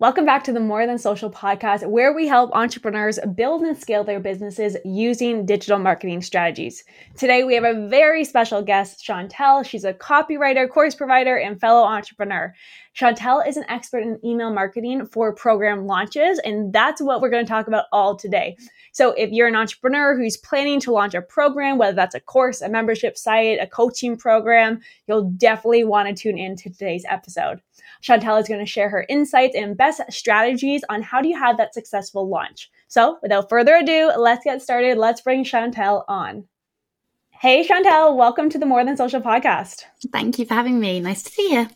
Welcome back to the More Than Social podcast, where we help entrepreneurs build and scale their businesses using digital marketing strategies. Today, we have a very special guest, Chantelle. She's a copywriter, course provider, and fellow entrepreneur. Chantelle is an expert in email marketing for program launches, and that's what we're going to talk about all today. So, if you're an entrepreneur who's planning to launch a program, whether that's a course, a membership site, a coaching program, you'll definitely want to tune in to today's episode. Chantelle is going to share her insights and best strategies on how do you have that successful launch. So, without further ado, let's get started. Let's bring Chantelle on. Hey, Chantelle, welcome to the More Than Social podcast. Thank you for having me. Nice to see you.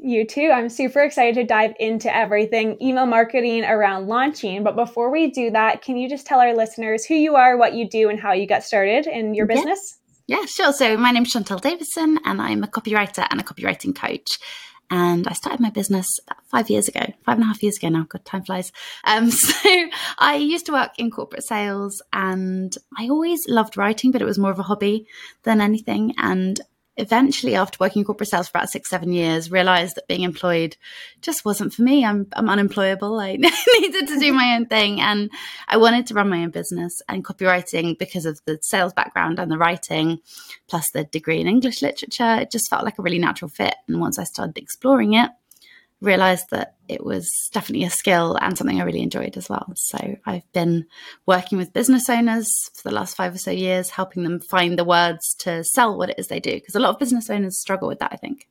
You too. I'm super excited to dive into everything email marketing around launching. But before we do that, can you just tell our listeners who you are, what you do, and how you got started in your business? Yeah, yeah sure. So, my name is Chantelle Davison, and I'm a copywriter and a copywriting coach and I started my business five years ago, five and a half years ago now. God, time flies. Um, so I used to work in corporate sales, and I always loved writing, but it was more of a hobby than anything. And eventually, after working corporate sales for about six, seven years, realized that being employed just wasn't for me. I'm, I'm unemployable. I needed to do my own thing. And I wanted to run my own business and copywriting because of the sales background and the writing, plus the degree in English literature. It just felt like a really natural fit. And once I started exploring it, realized that it was definitely a skill and something I really enjoyed as well. So I've been working with business owners for the last five or so years, helping them find the words to sell what it is they do. Because a lot of business owners struggle with that, I think.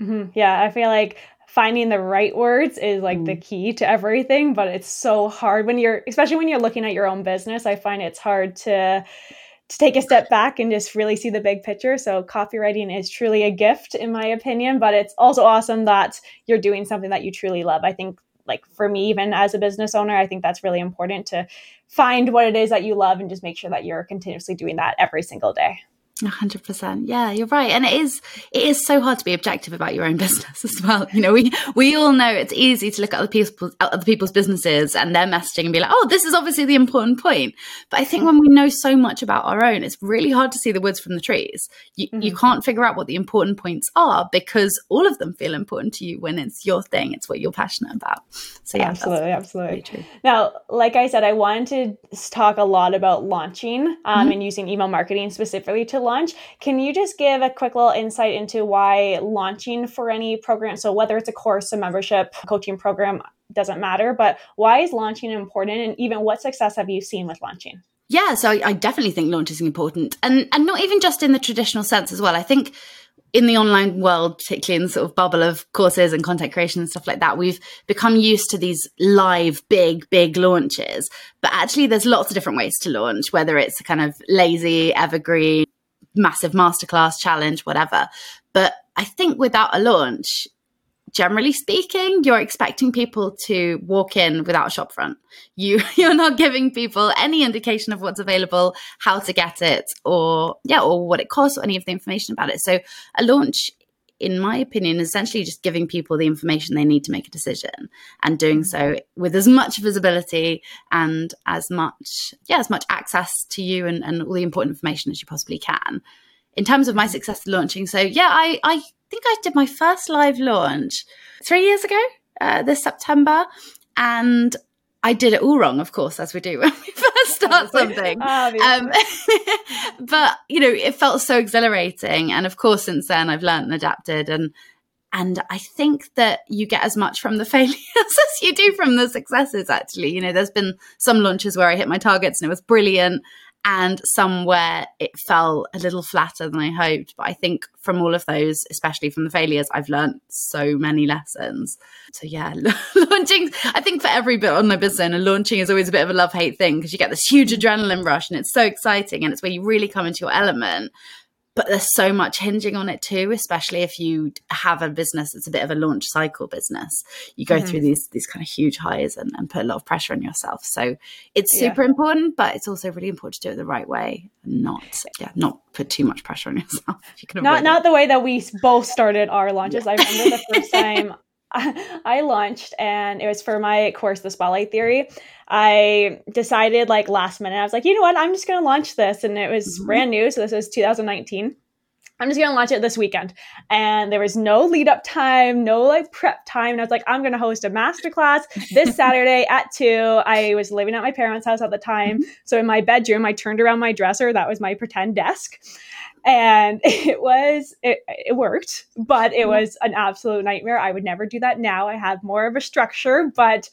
Mm-hmm. Yeah, I feel like finding the right words is like mm. the key to everything, but it's so hard when you're, especially when you're looking at your own business. I find it's hard to to take a step back and just really see the big picture. So copywriting is truly a gift in my opinion, but it's also awesome that you're doing something that you truly love. I think like for me even as a business owner, I think that's really important to find what it is that you love and just make sure that you're continuously doing that every single day hundred percent. Yeah, you're right. And it is it is so hard to be objective about your own business as well. You know, we we all know it's easy to look at other people's other people's businesses and their messaging and be like, oh, this is obviously the important point. But I think when we know so much about our own, it's really hard to see the woods from the trees. You mm-hmm. you can't figure out what the important points are because all of them feel important to you when it's your thing. It's what you're passionate about. So yeah, absolutely, absolutely. True. Now, like I said, I wanted to talk a lot about launching um, mm-hmm. and using email marketing specifically to launch. Can you just give a quick little insight into why launching for any program, so whether it's a course, a membership, coaching program, doesn't matter, but why is launching important and even what success have you seen with launching? Yeah, so I, I definitely think launch is important and and not even just in the traditional sense as well. I think in the online world, particularly in the sort of bubble of courses and content creation and stuff like that, we've become used to these live, big, big launches. But actually, there's lots of different ways to launch, whether it's kind of lazy, evergreen, massive masterclass challenge, whatever. But I think without a launch, generally speaking, you're expecting people to walk in without a shop front. You you're not giving people any indication of what's available, how to get it, or yeah, or what it costs, or any of the information about it. So a launch in my opinion, essentially just giving people the information they need to make a decision and doing so with as much visibility and as much, yeah, as much access to you and, and all the important information as you possibly can. In terms of my success launching, so yeah, I, I think I did my first live launch three years ago, uh, this September. And I did it all wrong, of course, as we do when we first start something. Um, but you know, it felt so exhilarating, and of course, since then I've learned and adapted, and and I think that you get as much from the failures as you do from the successes. Actually, you know, there's been some launches where I hit my targets and it was brilliant, and somewhere it fell a little flatter than I hoped. But I think from all of those, especially from the failures, I've learned so many lessons. So yeah, launching, I think for every bit on my business owner, launching is always a bit of a love hate thing because you get this huge adrenaline rush and it's so exciting and it's where you really come into your element. But there's so much hinging on it too especially if you have a business that's a bit of a launch cycle business you go mm-hmm. through these these kind of huge highs and, and, put a lot of pressure on yourself so it's super yeah. important but it's also really important to do it the right way and not yeah not put too much pressure on yourself you can not not it. the way that we both started our launches yeah. i remember the first time I launched and it was for my course, The Spotlight Theory. I decided like last minute, I was like, you know what, I'm just going to launch this. And it was mm-hmm. brand new. So this was 2019. I'm just going to launch it this weekend. And there was no lead up time, no like prep time. And I was like, I'm going to host a masterclass this Saturday at two. I was living at my parents' house at the time. Mm-hmm. So in my bedroom, I turned around my dresser. That was my pretend desk and it was it, it worked but it was an absolute nightmare. I would never do that now. I have more of a structure but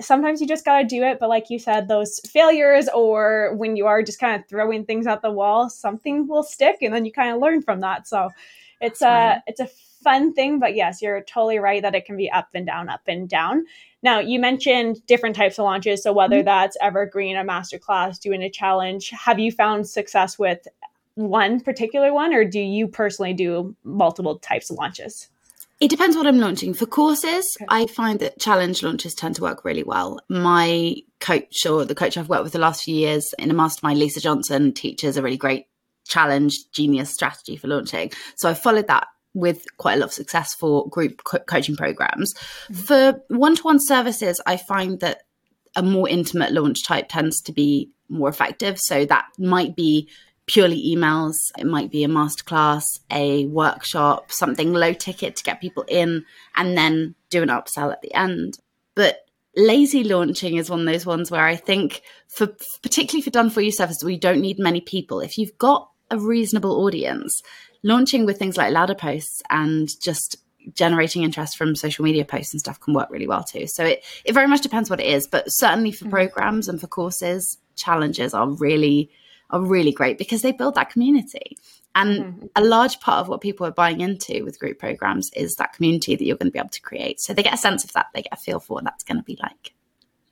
sometimes you just got to do it. But like you said those failures or when you are just kind of throwing things at the wall something will stick and then you kind of learn from that. So it's a it's a fun thing but yes you're totally right that it can be up and down up and down. Now you mentioned different types of launches. So whether mm-hmm. that's evergreen a masterclass doing a challenge have you found success with one particular one, or do you personally do multiple types of launches? It depends what I'm launching. For courses, okay. I find that challenge launches tend to work really well. My coach or the coach I've worked with the last few years in a mastermind, Lisa Johnson, teaches a really great challenge genius strategy for launching. So I followed that with quite a lot of success for group co- coaching programs. Mm-hmm. For one to one services, I find that a more intimate launch type tends to be more effective. So that might be purely emails. It might be a masterclass, a workshop, something low ticket to get people in, and then do an upsell at the end. But lazy launching is one of those ones where I think, for particularly for done for you services, we don't need many people. If you've got a reasonable audience, launching with things like ladder posts and just generating interest from social media posts and stuff can work really well too. So it, it very much depends what it is, but certainly for mm-hmm. programs and for courses, challenges are really are really great because they build that community. And mm-hmm. a large part of what people are buying into with group programs is that community that you're going to be able to create. So they get a sense of that, they get a feel for what that's going to be like.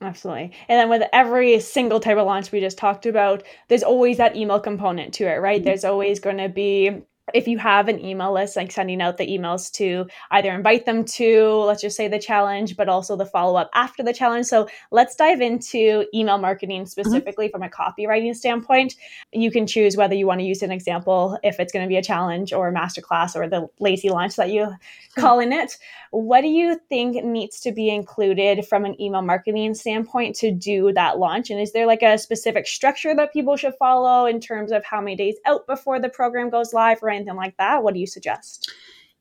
Absolutely. And then with every single type of launch we just talked about, there's always that email component to it, right? Mm-hmm. There's always going to be if you have an email list, like sending out the emails to either invite them to, let's just say the challenge, but also the follow up after the challenge. So let's dive into email marketing mm-hmm. specifically mm-hmm. from a copywriting standpoint. You can choose whether you want to use an example if it's going to be a challenge or a masterclass or the lazy launch that you call in it. What do you think needs to be included from an email marketing standpoint to do that launch? And is there like a specific structure that people should follow in terms of how many days out before the program goes live or anything like that? What do you suggest?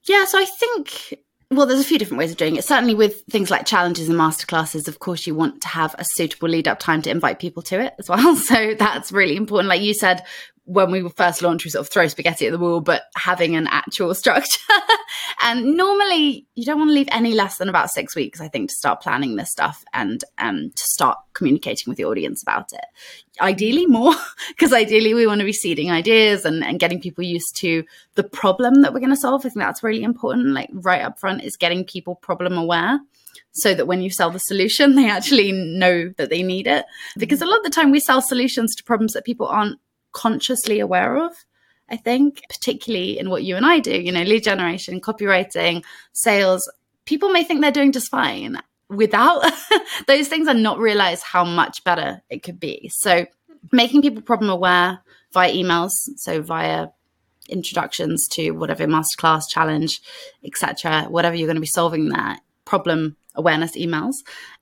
Yeah, so I think well, there's a few different ways of doing it. Certainly, with things like challenges and masterclasses, of course, you want to have a suitable lead up time to invite people to it as well. So that's really important. Like you said, when we first launched, we sort of throw spaghetti at the wall, but having an actual structure. and normally, you don't want to leave any less than about six weeks, I think, to start planning this stuff and um, to start communicating with the audience about it. Ideally, more, because ideally, we want to be seeding ideas and, and getting people used to the problem that we're going to solve. I think that's really important. Like, right up front, is getting people problem aware so that when you sell the solution, they actually know that they need it. Because a lot of the time we sell solutions to problems that people aren't consciously aware of. I think, particularly in what you and I do, you know, lead generation, copywriting, sales, people may think they're doing just fine without those things and not realize how much better it could be. So, making people problem aware via emails, so via introductions to whatever masterclass, challenge, etc., whatever you're going to be solving there, problem awareness emails.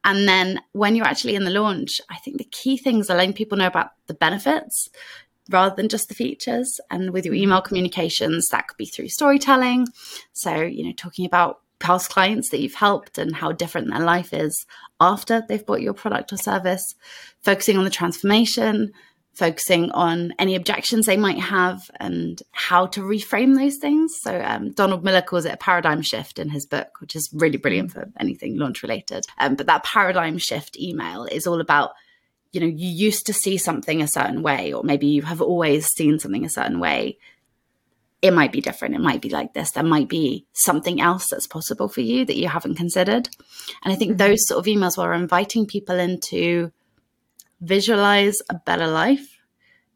And then when you're actually in the launch, I think the key things are letting people know about the benefits, rather than just the features. And with your email communications, that could be through storytelling. So, you know, talking about past clients that you've helped and how different their life is after they've bought your product or service, focusing on the transformation, focusing on any objections they might have and how to reframe those things. So, um, Donald Miller calls it a paradigm shift in his book, which is really brilliant for anything launch related. Um, but that paradigm shift email is all about you know you used to see something a certain way or maybe you have always seen something a certain way. It might be different. It might be like this. There might be something else that's possible for you that you haven't considered. And i think mm-hmm. those sort of emails were inviting people in to visualize a better life.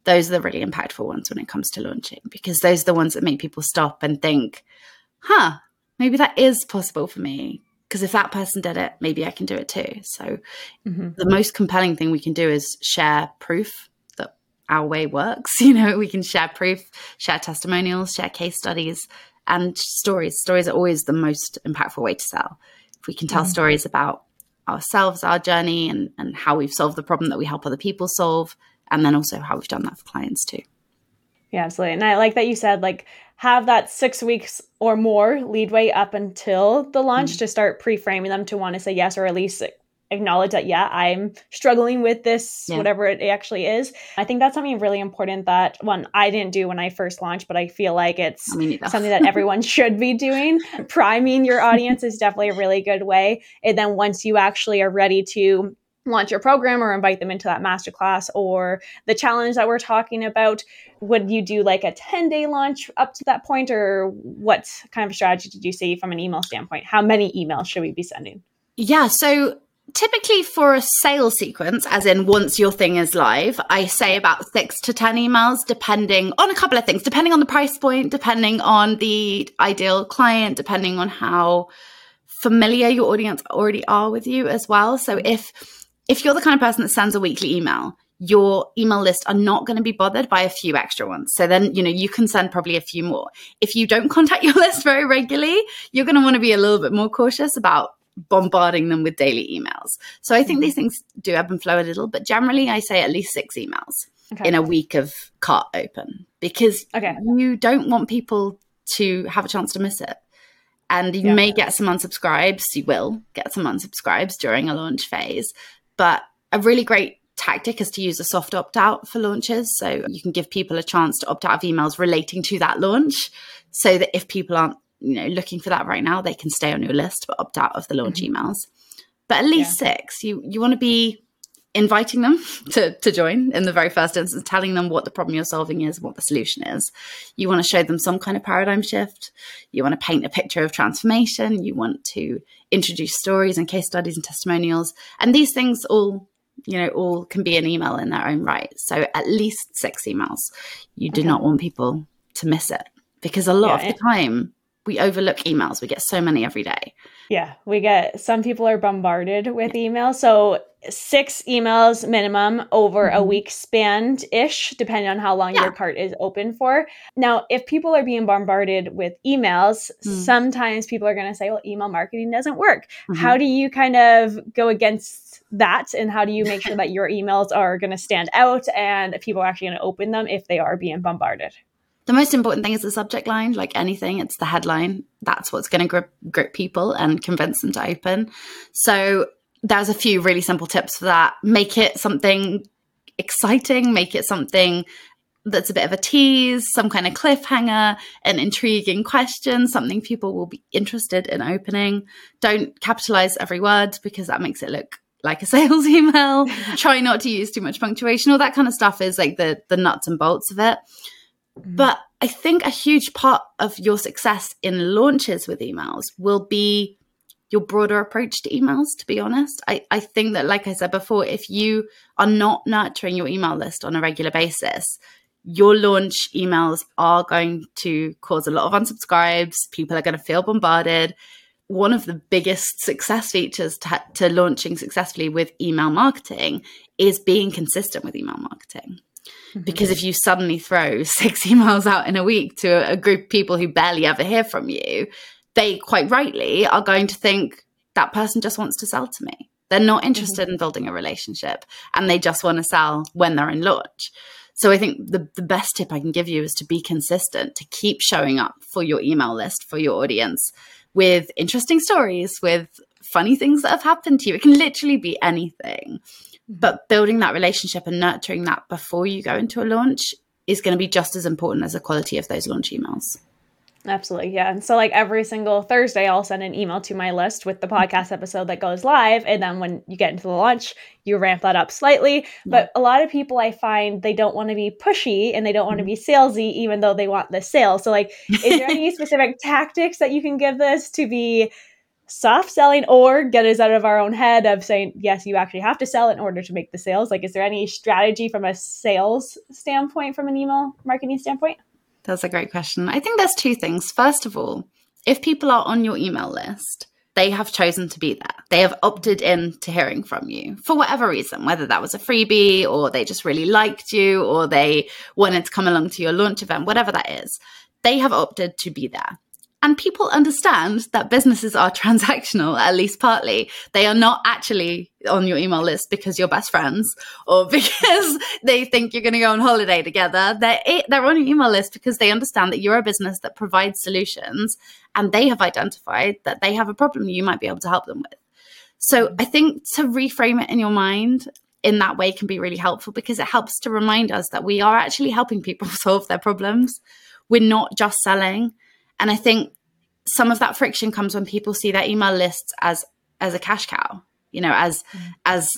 Those are the really impactful ones when it comes to launching because those are the ones that make people stop and think, huh, maybe that is possible for me. Because if that person did it, maybe I can do it too. So, mm-hmm. the most compelling thing we can do is share proof that our way works. You know, we can share proof, share testimonials, share case studies, and stories. Stories are always the most impactful way to sell. If we can tell mm-hmm. stories about ourselves, our journey, and, and how we've solved the problem that we help other people solve, and then also how we've done that for clients too. Yeah, absolutely. And I like that you said, like, have that six weeks or more leadway up until the launch mm-hmm. to start pre framing them to want to say yes, or at least acknowledge that, yeah, I'm struggling with this, yeah. whatever it actually is. I think that's something really important that one, I didn't do when I first launched, but I feel like it's something that everyone should be doing. Priming your audience is definitely a really good way. And then once you actually are ready to launch your program or invite them into that masterclass or the challenge that we're talking about would you do like a 10 day launch up to that point? Or what kind of strategy did you see from an email standpoint? How many emails should we be sending? Yeah so typically for a sales sequence as in once your thing is live i say about six to ten emails depending on a couple of things depending on the price point depending on the ideal client depending on how familiar your audience already are with you as well. So if if you're the kind of person that sends a weekly email, your email list are not going to be bothered by a few extra ones. So then, you know, you can send probably a few more. If you don't contact your list very regularly, you're going to want to be a little bit more cautious about bombarding them with daily emails. So I think mm-hmm. these things do ebb and flow a little, but generally I say at least six emails okay. in a week of cart open because okay. you don't want people to have a chance to miss it. And you yeah. may get some unsubscribes. You will get some unsubscribes during a launch phase. But a really great tactic is to use a soft opt out for launches. So you can give people a chance to opt out of emails relating to that launch so that if people aren't you know looking for that right now they can stay on your list but opt out of the launch mm-hmm. emails but at least yeah. six you you want to be inviting them to, to join in the very first instance, telling them what the problem you're solving is, what the solution is. You want to show them some kind of paradigm shift. You want to paint a picture of transformation. You want to introduce stories and case studies and testimonials. And these things all, you know, all can be an email in their own right. So at least six emails. You do okay. not want people to miss it because a lot yeah, of the time we overlook emails. We get so many every day. Yeah, we get some people are bombarded with emails. So six emails minimum over mm-hmm. a week span ish, depending on how long yeah. your cart is open for. Now, if people are being bombarded with emails, mm-hmm. sometimes people are going to say, well, email marketing doesn't work. Mm-hmm. How do you kind of go against that? And how do you make sure that your emails are going to stand out and people are actually going to open them if they are being bombarded? the most important thing is the subject line like anything it's the headline that's what's going to grip, grip people and convince them to open so there's a few really simple tips for that. Make it something exciting make it something that's a bit of a tease some kind of cliffhanger an intriguing question something people will be interested in opening. Don't capitalize every word because that makes it look like a sales email. Try not to use too much punctuation. All that kind of stuff is like the the nuts and bolts of it. Mm-hmm. But I think a huge part of your success in launches with emails will be your broader approach to emails, to be honest. I, I think that, like I said before, if you are not nurturing your email list on a regular basis, your launch emails are going to cause a lot of unsubscribes. People are going to feel bombarded. One of the biggest success features to, to launching successfully with email marketing is being consistent with email marketing. Mm-hmm. Because if you suddenly throw six emails out in a week to a, group of people who barely ever hear from you, they quite rightly are going to think that person just wants to sell to me. They're not interested mm-hmm. in building a relationship and they just want to sell when they're in launch. So I think the, the best tip I can give you is to be consistent, to keep showing up for your email list, for your audience with interesting stories, with funny things that have happened to you. It can literally be anything. But building that relationship and nurturing that before you go into a launch is going to be just as important as the quality of those launch emails. Absolutely. Yeah. And so, like every single Thursday, I'll send an email to my list with the podcast episode that goes live. And then when you get into the launch, you ramp that up slightly. But a lot of people I find they don't want to be pushy and they don't want to mm-hmm. be salesy, even though they want the sale. So, like, is there any specific tactics that you can give this to be soft selling or get us out of our own head of saying, yes, you actually have to sell in order to make the sales? Like, is there any strategy from a sales standpoint, from an email marketing standpoint? That's a great question. I think there's two things. First of all, if people are on your email list, they have chosen to be there. They have opted in to hearing from you for whatever reason, whether that was a freebie or they just really liked you or they wanted to come along to your launch event, whatever that is. They have opted to be there. And people understand that businesses are transactional, at least partly. They are not actually on your email list because you're best friends or because they think you're going to go on holiday together. They're, they're on your email list because they understand that you're a business that provides solutions and they have identified that they have a problem you might be able to help them with. So I think to reframe it in your mind in that way can be really helpful because it helps to remind us that we are actually helping people solve their problems. We're not just selling and I think some of that friction comes when people see their email lists as as a cash cow, you know, as mm. as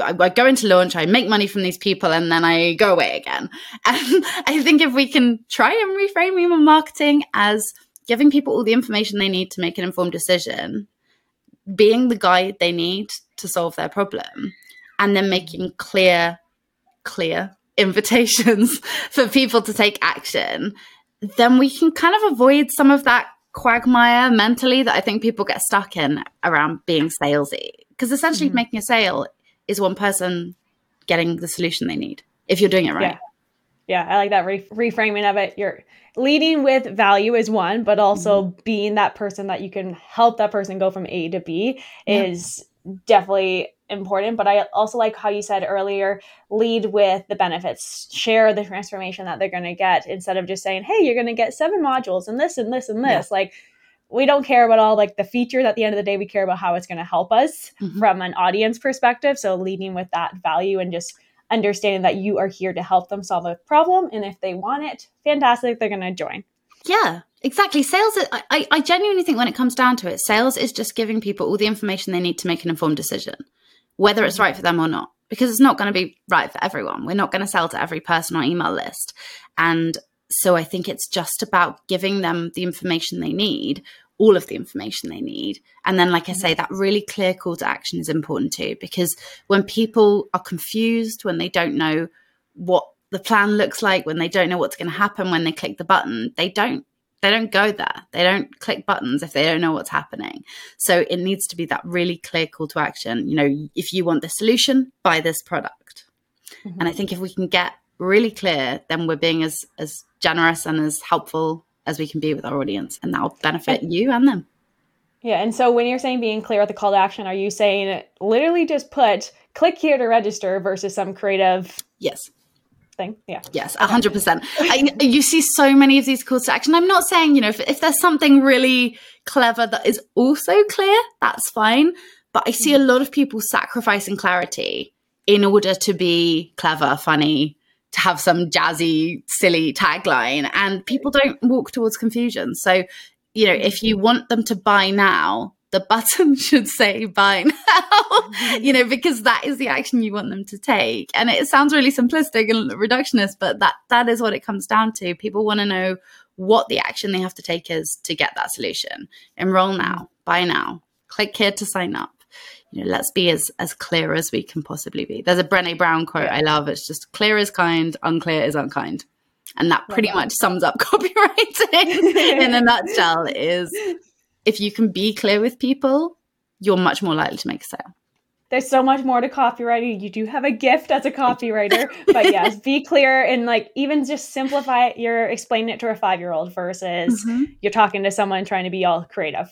I, I go into launch, I make money from these people, and then I go away again. And I think if we can try and reframe email marketing as giving people all the information they need to make an informed decision, being the guide they need to solve their problem, and then making clear, clear invitations for people to take action, then we can kind of avoid some of that quagmire mentally that I think people get stuck in around being salesy. Because essentially, mm-hmm. making a sale is one person getting the solution they need if you're doing it right. Yeah, yeah I like that re- reframing of it. You're leading with value is one, but also mm-hmm. being that person that you can help that person go from A to B yeah. Definitely important. But I also like how you said earlier lead with the benefits, share the transformation that they're going to get instead of just saying, hey, you're going to get seven modules and this and this and this. Yeah. Like, we don't care about all like the features at the end of the day we care about how it's going to help us mm-hmm. from an audience perspective so leading with that value and just understanding that you are here to help them solve a problem and if they want it fantastic they're going to join yeah Exactly. Sales, I, I genuinely think when it comes down to it, sales is just giving people all the information they need to make an informed decision, whether it's mm. right for them or not, because it's not going to be right for everyone. We're not going to sell to every person on email list. And so I think it's just about giving them the information they need, all of the information they need. And then, like I mm. say, that really clear call to action is important too, because when people are confused, when they don't know what the plan looks like, when they don't know what's going to happen when they click the button, they don't they don't go there. They don't click buttons if they don't know what's happening. So it needs to be that really clear call to action. You know, if you want the solution, buy this product. Mm-hmm. And I think if we can get really clear, then we're being as as generous and as helpful as we can be with our audience, and that'll benefit you and them. Yeah, and so when you're saying being clear with the call to action, are you saying literally just put click here to register versus some creative? Yes thing. Yeah. Yes, hundred percent. You see so many of these calls to action. I'm not saying, you know, if, if there's something really clever that is also clear, that's fine. But I see a lot of people sacrificing clarity in order to be clever, funny, to have some jazzy, silly tagline. And people don't walk towards confusion. So, you know, if you want them to buy now, the button should say buy now, mm-hmm. you know, because that is the action you want them to take. And it sounds really simplistic and reductionist, but that that is what it comes down to. People want to know what the action they have to take is to get that solution. Enroll now, mm-hmm. buy now, click here to sign up. You know, let's be as as clear as we can possibly be. There's a Brené Brown quote I love. It's just clear is kind, unclear is unkind. And that pretty much sums up copywriting in a nutshell is if you can be clear with people, you're much more likely to make a sale. There's so much more to copywriting. You do have a gift as a copywriter, but yes, be clear and like even just simplify it. You're explaining it to a five year old versus mm-hmm. you're talking to someone trying to be all creative.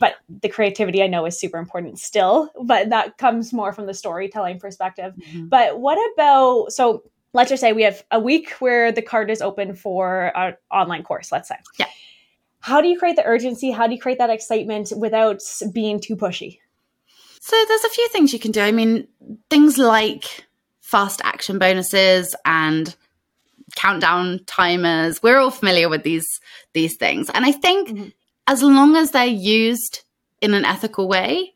But the creativity I know is super important still, but that comes more from the storytelling perspective. Mm-hmm. But what about so let's just say we have a week where the card is open for an online course, let's say. Yeah how do you create the urgency? How do you create that excitement without being too pushy? So there's a few things you can do. I mean, things like fast action bonuses and countdown timers. We're all familiar with these these things. And I think mm-hmm. as long as they're used in an ethical way,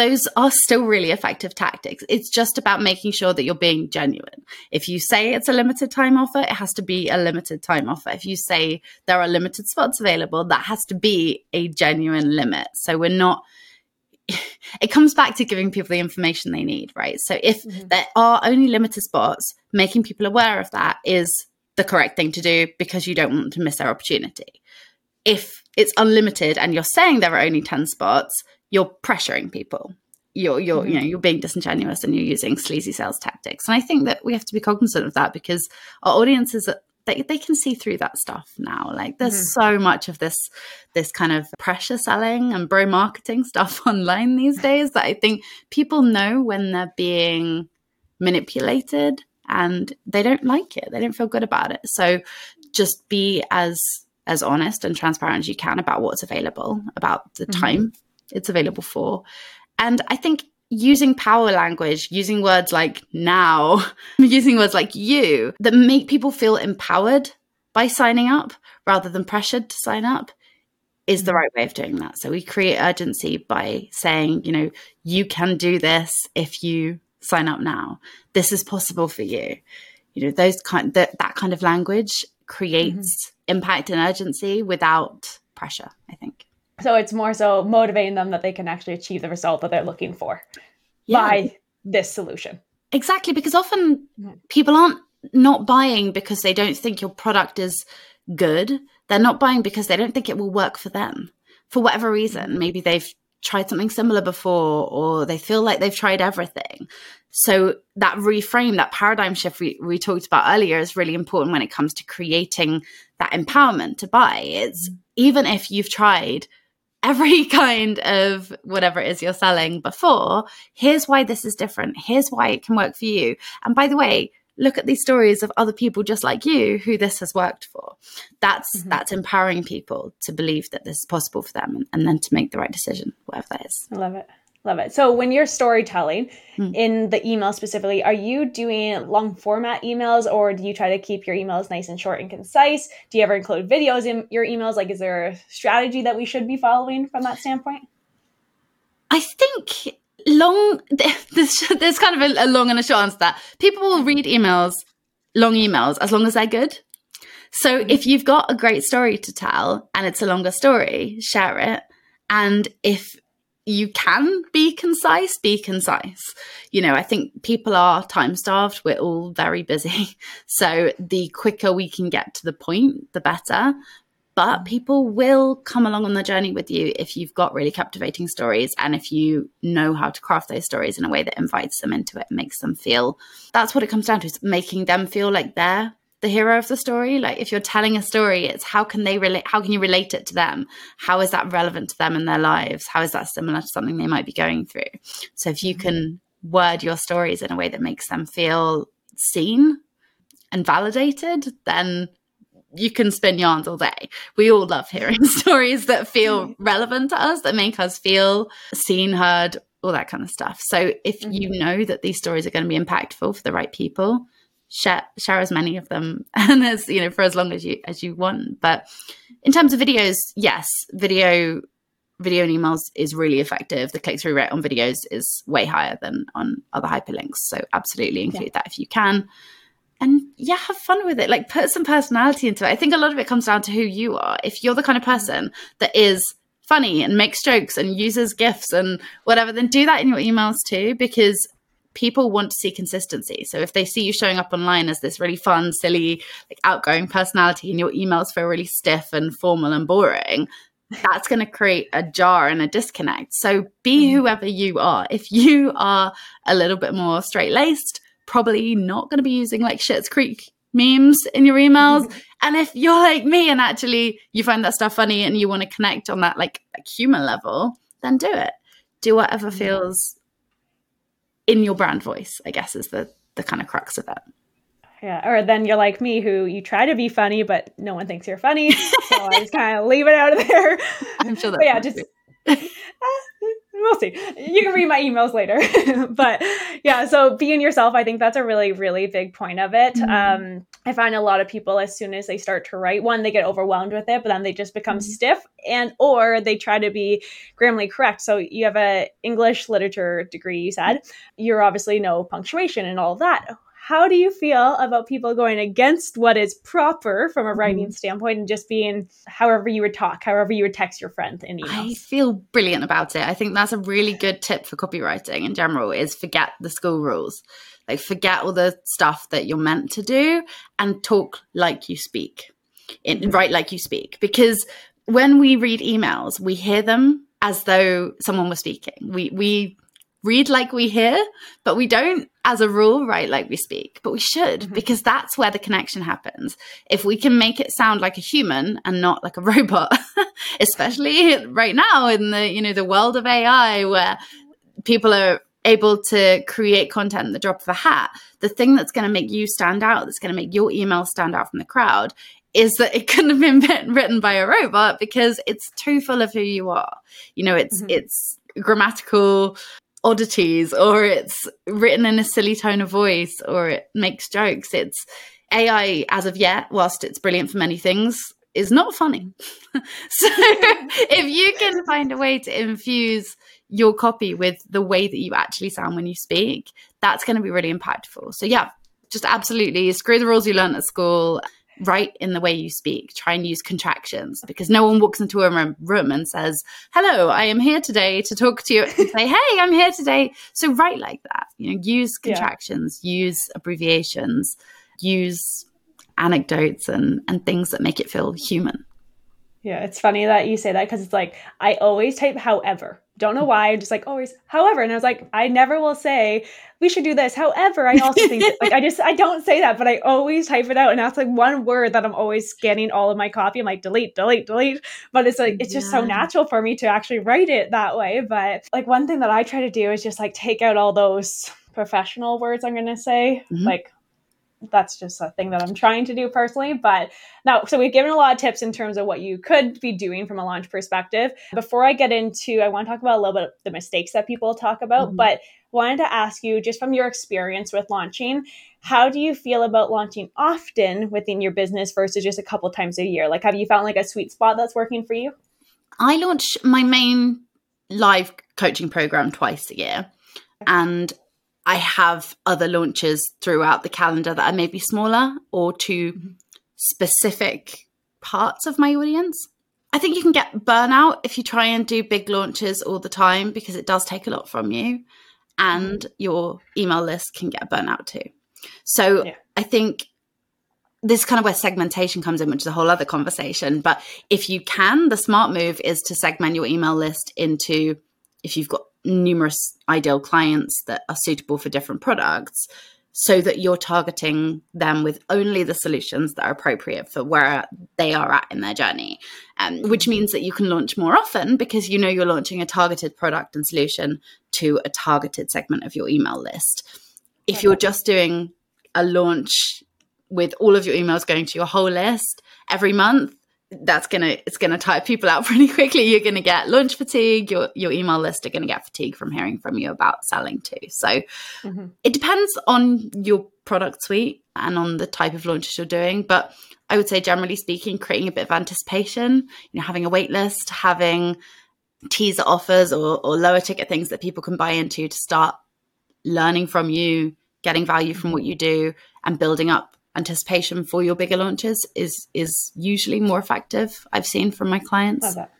those are still really effective tactics. It's just about making sure that you're being genuine. If you say it's a limited time offer, it has to be a limited time offer. If you say there are limited spots available, that has to be a genuine limit. So we're not it comes back to giving people the information they need, right? So if mm-hmm. there are only limited spots, making people aware of that is the correct thing to do because you don't want to miss their opportunity. If it's unlimited and you're saying there are only 10 spots, you're pressuring people. You're you're you know you're being disingenuous and you're using sleazy sales tactics. And I think that we have to be cognizant of that because our audiences they, they can see through that stuff now like there's mm-hmm. so much of this this kind of pressure selling and bro marketing stuff online these days that i think people know when they're being manipulated and they don't like it they don't feel good about it so just be as as honest and transparent as you can about what's available about the mm-hmm. time it's available for and i think using power language, using words like now, using words like you that make people feel empowered by signing up rather than pressured to sign up is the right way of doing that. So we create urgency by saying, you know, you can do this if you sign up now. This is possible for you. You know, those kind that that kind of language creates mm-hmm. impact and urgency without pressure, I think. So it's more so motivating them that they can actually achieve the result that they're looking for yeah. by this solution. Exactly, because often people aren't not buying because they don't think your product is good. They're not buying because they don't think it will work for them for whatever reason. Maybe they've tried something similar before or they feel like they've tried everything. So that reframe, that paradigm shift we, we talked about earlier is really important when it comes to creating that empowerment to buy. It's mm-hmm. even if you've tried every kind of whatever it is you're selling before. Here's why this is different. Here's why it can work for you. And by the way, look at these stories of other people just like you who this has worked for. That's mm-hmm. that's empowering people to believe that this is possible for them and, and then to make the right decision, whatever that is. I love it. Love it. So when you're storytelling mm. in the email specifically, are you doing long format emails or do you try to keep your emails nice and short and concise? Do you ever include videos in your emails? Like, is there a strategy that we should be following from that standpoint? I think long, there's, there's kind of a, a long and a short answer that. People will read emails, long emails, as long as they're good. So mm-hmm. if you've got a great story to tell and it's a longer story, share it. And if you can be concise, be concise. You know, I think people are time starved. We're all very busy. So the quicker we can get to the point, the better. But mm. people will come along on the journey with you if you've got really captivating stories and if you know how to craft those stories in a way that invites them into it and makes them feel that's what it comes down to is making them feel like they're the hero of the story like if you're telling a story it's how can they relate how can you relate it to them how is that relevant to them in their lives how is that similar to something they might be going through so if you mm-hmm. can word your stories in a way that makes them feel seen and validated then you can spin yarns all day. We all love hearing stories that feel mm-hmm. relevant to us, that make us feel seen, heard, all that kind of stuff. So if mm-hmm. you know that these stories are going to be impactful for the right people, share share as many of them and as you know for as long as you as you want. But in terms of videos yes video video and emails is really effective. The click-through rate on videos is way higher than on other hyperlinks. So absolutely include yeah. that if you can. And yeah have fun with it. Like put some personality into it. I think a lot of it comes down to who you are. If you're the kind of person that is funny and makes jokes and uses gifs and whatever then do that in your emails too because people want to see consistency. So if they see you showing up online as this really fun, silly, like outgoing personality and your emails feel really stiff and formal and boring, that's going to create a jar and a disconnect. So be mm-hmm. whoever you are. If you are a little bit more straight laced, probably not going to be using like Schitt's Creek memes in your emails. Mm-hmm. And if you're like me and actually you find that stuff funny and you want to connect on that like, like human level, then do it. Do whatever mm-hmm. feels in your brand voice, I guess is the the kind of crux of it. Yeah, or then you're like me, who you try to be funny, but no one thinks you're funny, so I just kind of leave it out of there. I'm sure that. yeah, just we'll see. You can read my emails later. but yeah, so being yourself, I think that's a really, really big point of it. Mm-hmm. Um, I find a lot of people, as soon as they start to write, one, they get overwhelmed with it, but then they just become mm-hmm. stiff and or they try to be grammatically correct. So you have a English literature degree, you said. You're obviously no punctuation and all that how do you feel about people going against what is proper from a writing mm-hmm. standpoint and just being however you would talk, however you would text your friend in emails? I feel brilliant about it. I think that's a really good tip for copywriting in general is forget the school rules. Like forget all the stuff that you're meant to do and talk like you speak. In, write like you speak because when we read emails, we hear them as though someone was speaking. We we read like we hear, but we don't, as a rule, write like we speak. But we should, mm-hmm. because that's where the connection happens. If we can make it sound like a human and not like a robot, especially right now in the, you know, the world of AI where people are able to create content in the drop of a hat, the thing that's going to make you stand out, that's going to make your email stand out from the crowd is that it couldn't have been written by a robot because it's too full of who you are. You know, it's mm-hmm. it's grammatical oddities or it's written in a silly tone of voice or it makes jokes. It's AI as of yet, whilst it's brilliant for many things, is not funny. so if you can find a way to infuse your copy with the way that you actually sound when you speak, that's going to be really impactful. So yeah, just absolutely screw the rules you learned at school write in the way you speak. Try and use contractions because no one walks into a room and says, Hello, I am here today to talk to you and say, Hey, I'm here today. So write like that. You know, use contractions, yeah. use abbreviations, use anecdotes and, and things that make it feel human. Yeah, it's funny that you say that because it's like I always type however. Don't know why. I'm just like always however. And I was like, I never will say we should do this. However, I also think that, like I just I don't say that, but I always type it out. And that's like one word that I'm always scanning all of my copy. I'm like delete, delete, delete. But it's like it's just so natural for me to actually write it that way. But like one thing that I try to do is just like take out all those professional words I'm gonna say. Mm-hmm. Like that's just a thing that I'm trying to do personally. But now, so we've given a lot of tips in terms of what you could be doing from a launch perspective. Before I get into, I want to talk about a little bit of the mistakes that people talk about, mm-hmm. but wanted to ask you just from your experience with launching, how do you feel about launching often within your business versus just a couple times a year? Like, have you found like a sweet spot that's working for you? I launch my main live coaching program twice a year. And I have other launches throughout the calendar that are maybe smaller or to mm-hmm. specific parts of my audience. I think you can get burnout if you try and do big launches all the time because it does take a lot from you and mm-hmm. your email list can get burnout too. So yeah. I think this is kind of where segmentation comes in, which is a whole other conversation. But if you can, the smart move is to segment your email list into if you've got numerous ideal clients that are suitable for different products so that you're targeting them with only the solutions that are appropriate for where they are at in their journey, um, which means that you can launch more often because you know you're launching a targeted product and solution to a targeted segment of your email list. If you're just doing a launch with all of your emails going to your whole list every month, that's gonna it's gonna tire people out pretty quickly. You're gonna get lunch fatigue. Your your email list are gonna get fatigue from hearing from you about selling too. So mm-hmm. it depends on your product suite and on the type of launches you're doing. But I would say generally speaking, creating a bit of anticipation, you know, having a wait list, having teaser offers or, or lower ticket things that people can buy into to start learning from you, getting value from what you do, and building up anticipation for your bigger launches is is usually more effective. I've seen from my clients. Love that.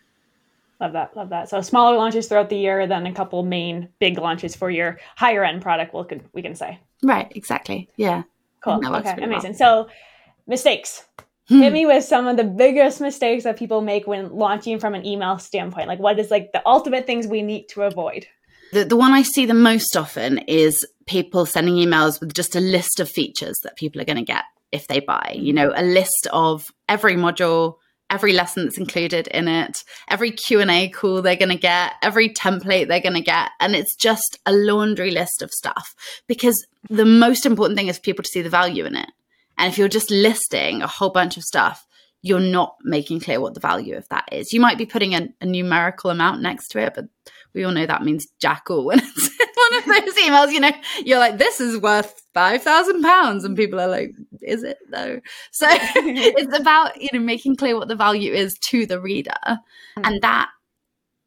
Love that. Love that. So smaller launches throughout the year, then a couple main big launches for your higher end product. We can we can say. Right. Exactly. Yeah. Cool. Okay. Amazing. Well. So mistakes. Hmm. Hit me with some of the biggest mistakes that people make when launching from an email standpoint. Like what is like the ultimate things we need to avoid? The, the one I see the most often is people sending emails with just a list of features that people are going to get if they buy. You know, a list of every module, every lesson that's included in it, every Q&A call they're going to get, every template they're going to get, and it's just a laundry list of stuff because the most important thing is for people to see the value in it. And if you're just listing a whole bunch of stuff, you're not making clear what the value of that is. You might be putting a, a numerical amount next to it, but we all know that means jack all when it's one of those emails, you know, you're like, this is worth five thousand pounds, and people are like, is it though? So it's about, you know, making clear what the value is to the reader. Mm. And that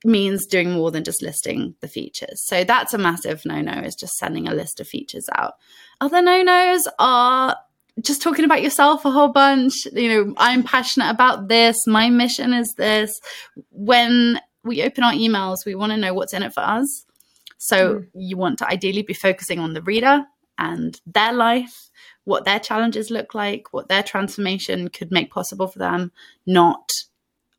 means doing more than just listing the features. So that's a massive no no, is just sending a list of features out. Other no nos are just talking about yourself a whole bunch. You know, I'm passionate about this. My mission is this. When we open our emails, we want to know what's in it for us. So mm. you want to ideally be focusing on the reader and their life, what their challenges look like, what their transformation could make possible for them, not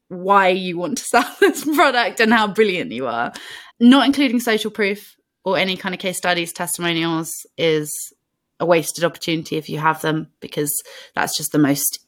why you want to sell this product and how brilliant you are. Not including social proof or any kind of case studies, testimonials is a wasted opportunity if you have them because that's just the most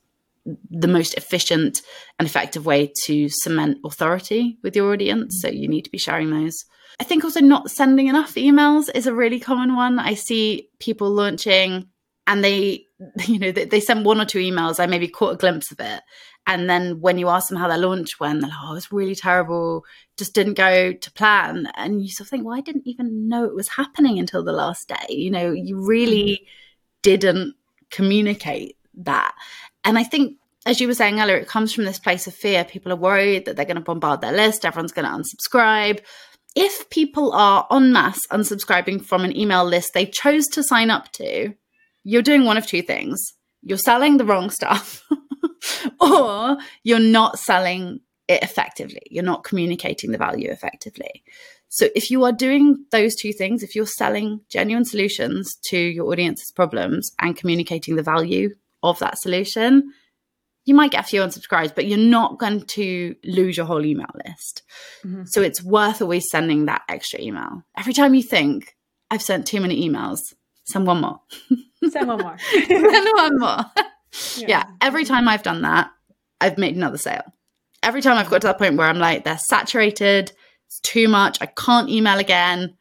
the most efficient and effective way to cement authority with your audience. So you need to be sharing those. I think also not sending enough emails is a really common one. I see people launching and they, you know, they, they send one or two emails. I maybe caught a glimpse of it. And then when you ask them how their launch went, they're like, oh, it was really terrible, just didn't go to plan. And you sort of think, well, I didn't even know it was happening until the last day. You know, you really mm-hmm. didn't communicate that. And I think, as you were saying earlier, it comes from this place of fear. People are worried that they're going to bombard their list, everyone's going to unsubscribe. If people are en masse unsubscribing from an email list they chose to sign up to, you're doing one of two things. You're selling the wrong stuff, or you're not selling it effectively. You're not communicating the value effectively. So, if you are doing those two things, if you're selling genuine solutions to your audience's problems and communicating the value of that solution, you might get a few unsubscribes, but you're not going to lose your whole email list. Mm-hmm. So it's worth always sending that extra email. Every time you think, I've sent too many emails, send one more. Send one more. send one more. Yeah. yeah. Every time I've done that, I've made another sale. Every time I've got to that point where I'm like, they're saturated, it's too much, I can't email again.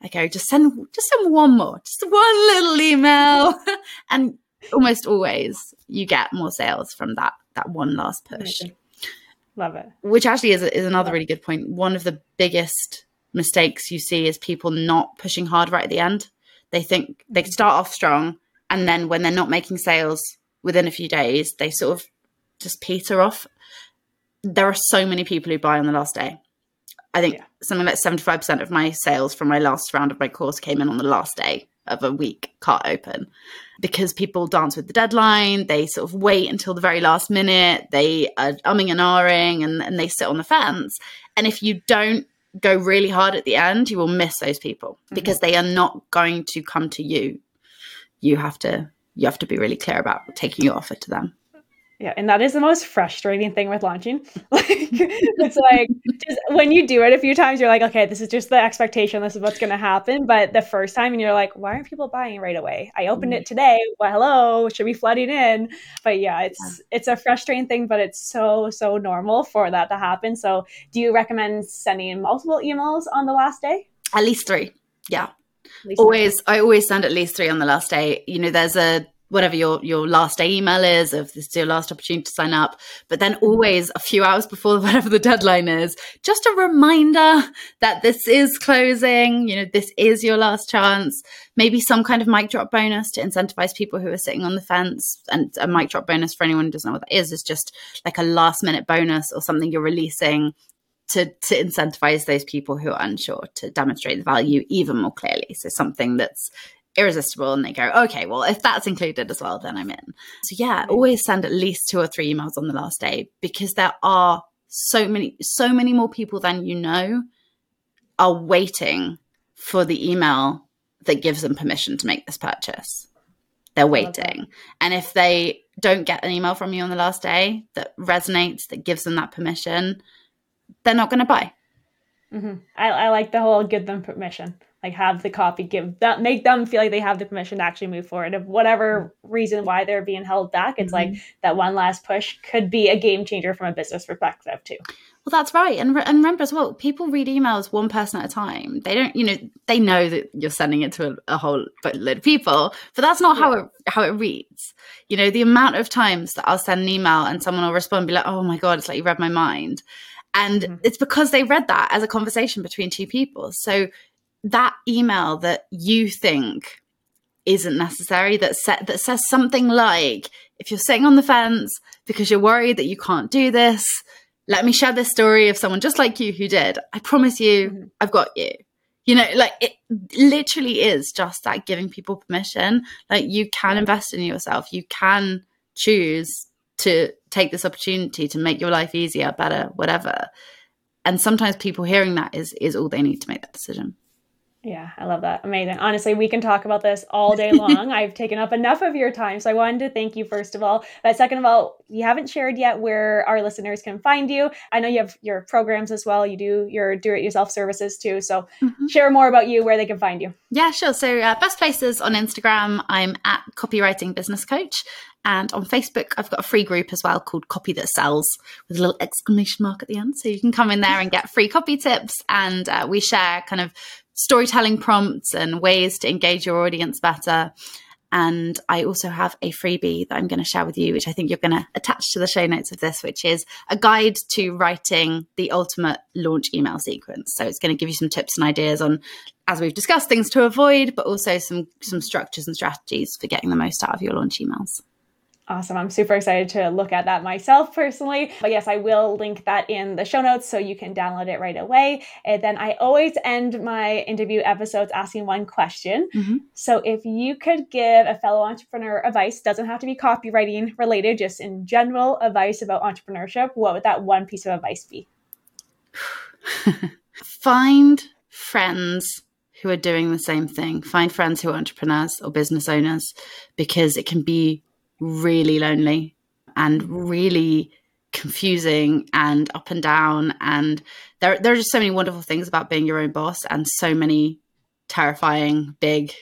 I go, just send just send one more, just one little email. and almost always you get more sales from that that one last push. Love it. Which actually is is another really good point. One of the biggest mistakes you see is people not pushing hard right at the end. They think they mm-hmm. start off strong and then when they're not making sales within a few days, they sort of just peter off. There are so many people who buy on the last day. I think yeah. something like 75% of my sales from my last round of my course came in on the last day of a week cart open because people dance with the deadline. They sort of wait until the very last minute. They are umming and ahhing and, and they sit on the fence. And if you don't go really hard at the end, you will miss those people mm-hmm. because they are not going to come to you. You have to you have to be really clear about taking your offer to them. Yeah, and that is the most frustrating thing with launching. like it's like just when you do it a few times, you're like, okay, this is just the expectation. This is what's going to happen. But the first time, and you're like, why aren't people buying right away? I opened it mm. today. Well, hello, should be flooding in. But yeah, it's yeah. it's a frustrating thing, but it's so so normal for that to happen. So, do you recommend sending multiple emails on the last day? At least three. Yeah. Always. I always send at least three on the last day. You know, there's a whatever your your last day email is of this is your last opportunity to sign up but then mm-hmm. always a few hours before whatever the deadline is just a reminder that this is closing you know this is your last chance maybe some kind of mic drop bonus to incentivize people who are sitting on the fence and a mic drop bonus for anyone who doesn't know what that is is just like a last minute bonus or something you're releasing to, to incentivize those people who are unsure to demonstrate the value even more clearly. So something that's irresistible and they go okay well if that's included as well then i'm in. So yeah always send at least two or three emails on the last day because there are so many so many more people than you know are waiting for the email that gives them permission to make this purchase. They're waiting. And if they don't get an email from you on the last day that resonates that gives them that permission they're not going to buy. Mm-hmm. I, I like the whole give them permission. Like have the copy give that make them feel like they have the permission to actually move forward. If whatever reason why they're being held back it's mm-hmm. like that one last push could be a game changer from a business perspective too. Well that's right. And, and remember as well people read emails one person at a time. They don't you know they know that you're sending it to a, a whole load of people but that's not yeah. how it how it reads. You know the amount of times that i'll send an email and someone will respond and be like oh my god it's like you read my mind and mm-hmm. it's because they read that as a conversation between two people so that email that you think isn't necessary that sa- that says something like if you're sitting on the fence because you're worried that you can't do this let me share this story of someone just like you who did i promise you mm-hmm. i've got you You know, like it literally is just that giving people permission. Like you can invest in yourself. You can choose to take this opportunity to make your life easier, better, whatever. And sometimes people hearing that is is all they need to make that decision. Yeah, I love that. Amazing. Honestly, we can talk about this all day long. I've taken up enough of your time. So I wanted to thank you, first of all. But second of all, you haven't shared yet where our listeners can find you. I know you have your programs as well. You do your do it yourself services too. So mm-hmm. share more about you, where they can find you. Yeah, sure. So, uh, best places on Instagram, I'm at Copywriting Business Coach. And on Facebook, I've got a free group as well called Copy That Sells with a little exclamation mark at the end. So you can come in there and get free copy tips. And uh, we share kind of storytelling prompts and ways to engage your audience better. And I also have a freebie that I'm going to share with you, which I think you're going to attach to the show notes of this, which is a guide to writing the ultimate launch email sequence. So it's going to give you some tips and ideas on, as we've discussed, things to avoid, but also some some structures and strategies for getting the most out of your launch emails. Awesome. I'm super excited to look at that myself personally. But yes, I will link that in the show notes so you can download it right away. And then I always end my interview episodes asking one question. Mm-hmm. So if you could give a fellow entrepreneur advice, doesn't have to be copywriting related, just in general advice about entrepreneurship, what would that one piece of advice be? Find friends who are doing the same thing. Find friends who are entrepreneurs or business owners because it can be really lonely and really confusing and up and down. And there there are just so many wonderful things about being your own boss and so many terrifying big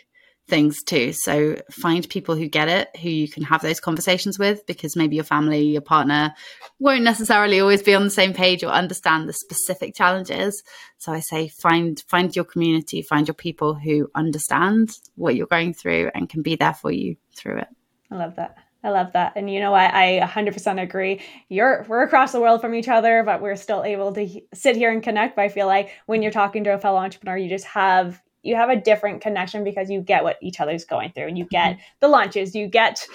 things too. So find people who get it who you can have those conversations with because maybe your family your partner won't necessarily always be on the same page or understand the specific challenges. So i say find find your community find your people who understand what you're going through and can be there for you through it. I love that I love that. And you know what? I 100% agree. You're we're across the world from each other, but we're still able to sit here and connect. But I feel like when you're talking to a fellow entrepreneur, you just have you have a different connection because you get what each other's going through and you get mm-hmm. the lunches, you get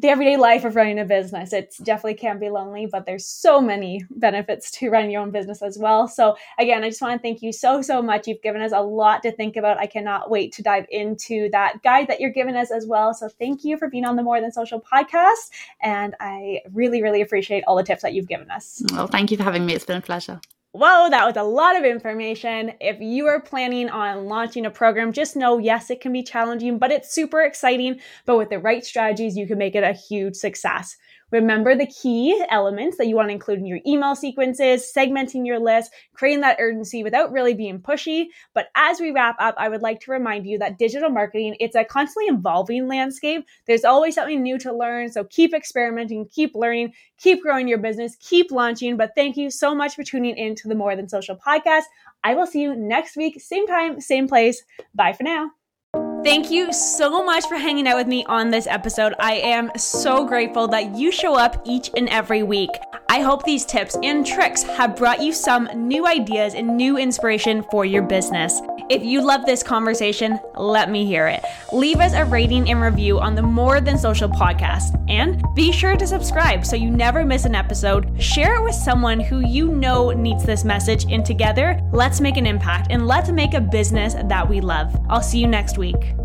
the everyday life of running a business. It definitely can be lonely, but there's so many benefits to running your own business as well. So again, I just want to thank you so, so much. You've given us a lot to think about. I cannot wait to dive into that guide that you're giving us as well. So thank you for being on the More Than Social podcast. And I really, really appreciate all the tips that you've given us. Well, thank you for having me. It's been a pleasure. Whoa, that was a lot of information. If you are planning on launching a program, just know yes, it can be challenging, but it's super exciting. But with the right strategies, you can make it a huge success. Remember the key elements that you want to include in your email sequences, segmenting your list, creating that urgency without really being pushy. But as we wrap up, I would like to remind you that digital marketing, it's a constantly evolving landscape. There's always something new to learn. So keep experimenting, keep learning, keep growing your business, keep launching. But thank you so much for tuning in to the More Than Social podcast. I will see you next week, same time, same place. Bye for now. Thank you so much for hanging out with me on this episode. I am so grateful that you show up each and every week. I hope these tips and tricks have brought you some new ideas and new inspiration for your business. If you love this conversation, let me hear it. Leave us a rating and review on the More Than Social podcast. And be sure to subscribe so you never miss an episode. Share it with someone who you know needs this message. And together, let's make an impact and let's make a business that we love. I'll see you next week.